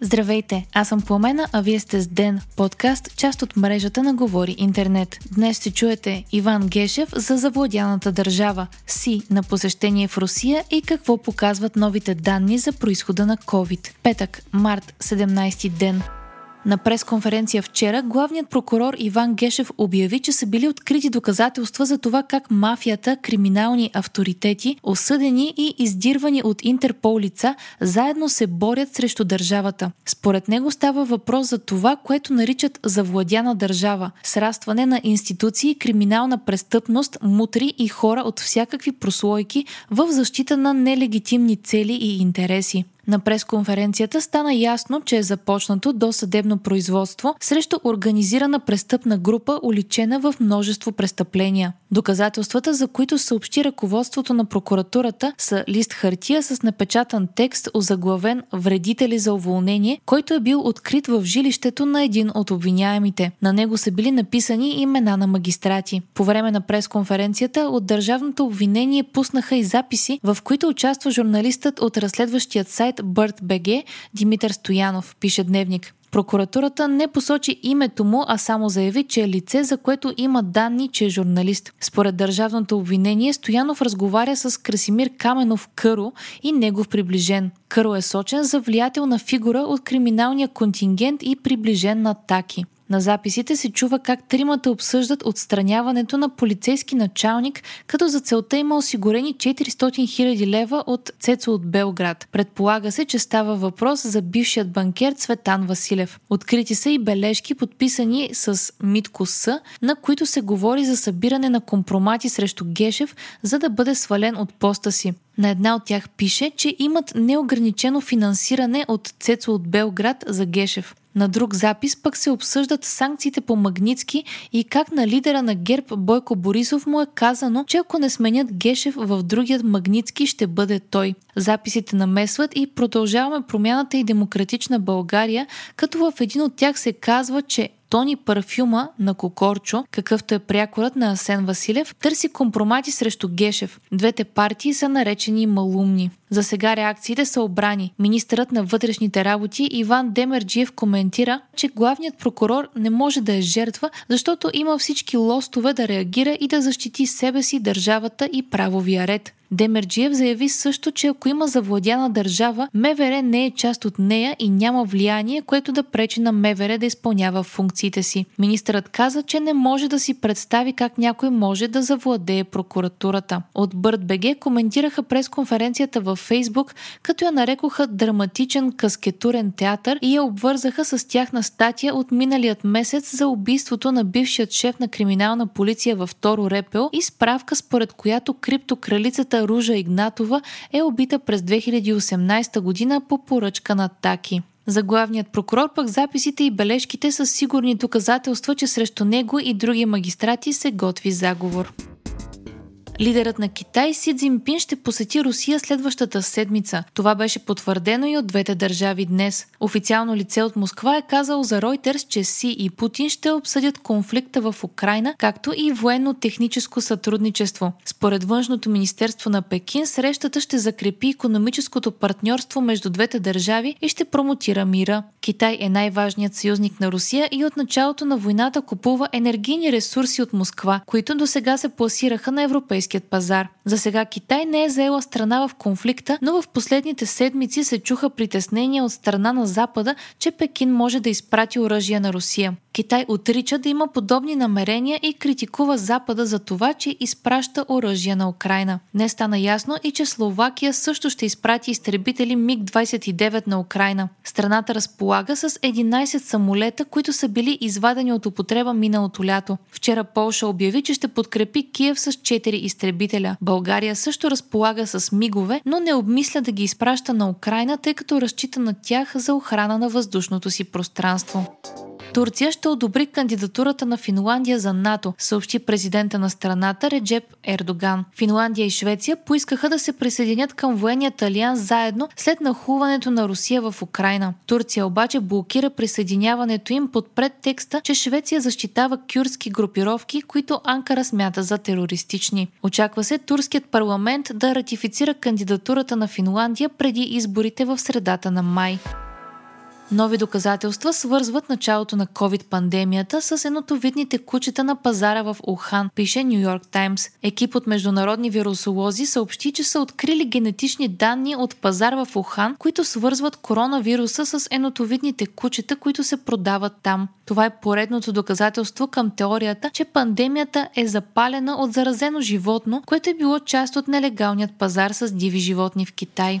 Здравейте, аз съм Пламена, а вие сте с Ден, подкаст, част от мрежата на Говори Интернет. Днес ще чуете Иван Гешев за завладяната държава, Си на посещение в Русия и какво показват новите данни за происхода на COVID. Петък, март, 17 ден. На пресконференция вчера главният прокурор Иван Гешев обяви, че са били открити доказателства за това как мафията, криминални авторитети, осъдени и издирвани от Интерпол лица заедно се борят срещу държавата. Според него става въпрос за това, което наричат завладяна държава, срастване на институции, криминална престъпност, мутри и хора от всякакви прослойки в защита на нелегитимни цели и интереси. На пресконференцията стана ясно, че е започнато до съдебно производство срещу организирана престъпна група, уличена в множество престъпления. Доказателствата, за които съобщи ръководството на прокуратурата, са лист хартия с напечатан текст, озаглавен Вредители за уволнение, който е бил открит в жилището на един от обвиняемите. На него са били написани имена на магистрати. По време на пресконференцията от държавното обвинение пуснаха и записи, в които участва журналистът от разследващият сайт Бърт БГ Димитър Стоянов, пише Дневник. Прокуратурата не посочи името му, а само заяви, че е лице, за което има данни, че е журналист. Според държавното обвинение, Стоянов разговаря с Красимир Каменов Къро и негов приближен. Къро е сочен за влиятелна фигура от криминалния контингент и приближен на Таки. На записите се чува как тримата обсъждат отстраняването на полицейски началник, като за целта има осигурени 400 000 лева от Цецо от Белград. Предполага се, че става въпрос за бившият банкер Цветан Василев. Открити са и бележки, подписани с Митко С, на които се говори за събиране на компромати срещу Гешев, за да бъде свален от поста си. На една от тях пише, че имат неограничено финансиране от Цецо от Белград за Гешев. На друг запис пък се обсъждат санкциите по Магницки и как на лидера на ГЕРБ Бойко Борисов му е казано, че ако не сменят Гешев в другият Магницки ще бъде той. Записите намесват и продължаваме промяната и демократична България, като в един от тях се казва, че Тони Парфюма на Кокорчо, какъвто е прякорът на Асен Василев, търси компромати срещу Гешев. Двете партии са наречени малумни. За сега реакциите са обрани. Министърът на вътрешните работи Иван Демерджиев коментира, че главният прокурор не може да е жертва, защото има всички лостове да реагира и да защити себе си, държавата и правовия ред. Демерджиев заяви също, че ако има завладяна държава, МВР не е част от нея и няма влияние, което да пречи на МВР да изпълнява функциите си. Министърът каза, че не може да си представи как някой може да завладее прокуратурата. От Бърт БГ коментираха през конференцията във Фейсбук, като я нарекоха драматичен каскетурен театър и я обвързаха с тяхна статия от миналият месец за убийството на бившият шеф на криминална полиция във второ Репел и справка според която криптокралицата Певицата Ружа Игнатова е убита през 2018 година по поръчка на Таки. За главният прокурор пък записите и бележките са сигурни доказателства, че срещу него и други магистрати се готви заговор. Лидерът на Китай Си Цзинпин ще посети Русия следващата седмица. Това беше потвърдено и от двете държави днес. Официално лице от Москва е казал за Ройтерс, че Си и Путин ще обсъдят конфликта в Украина, както и военно-техническо сътрудничество. Според външното министерство на Пекин, срещата ще закрепи економическото партньорство между двете държави и ще промотира мира. Китай е най-важният съюзник на Русия и от началото на войната купува енергийни ресурси от Москва, които до сега се пласираха на европейски европейският пазар. За сега Китай не е заела страна в конфликта, но в последните седмици се чуха притеснения от страна на Запада, че Пекин може да изпрати оръжия на Русия. Китай отрича да има подобни намерения и критикува Запада за това, че изпраща оръжия на Украина. Не стана ясно и че Словакия също ще изпрати изтребители МиГ-29 на Украина. Страната разполага с 11 самолета, които са били извадени от употреба миналото лято. Вчера Полша обяви, че ще подкрепи Киев с 4 изтребителя. Също разполага с мигове, но не обмисля да ги изпраща на Украина, тъй като разчита на тях за охрана на въздушното си пространство. Турция ще одобри кандидатурата на Финландия за НАТО, съобщи президента на страната Реджеп Ердоган. Финландия и Швеция поискаха да се присъединят към военният алианс заедно след нахуването на Русия в Украина. Турция обаче блокира присъединяването им под предтекста, че Швеция защитава кюрски групировки, които Анкара смята за терористични. Очаква се турският парламент да ратифицира кандидатурата на Финландия преди изборите в средата на май. Нови доказателства свързват началото на COVID-пандемията с енотовидните кучета на пазара в Ухан, пише Нью Йорк Таймс. Екип от международни вирусолози съобщи, че са открили генетични данни от пазар в Ухан, които свързват коронавируса с енотовидните кучета, които се продават там. Това е поредното доказателство към теорията, че пандемията е запалена от заразено животно, което е било част от нелегалният пазар с диви животни в Китай.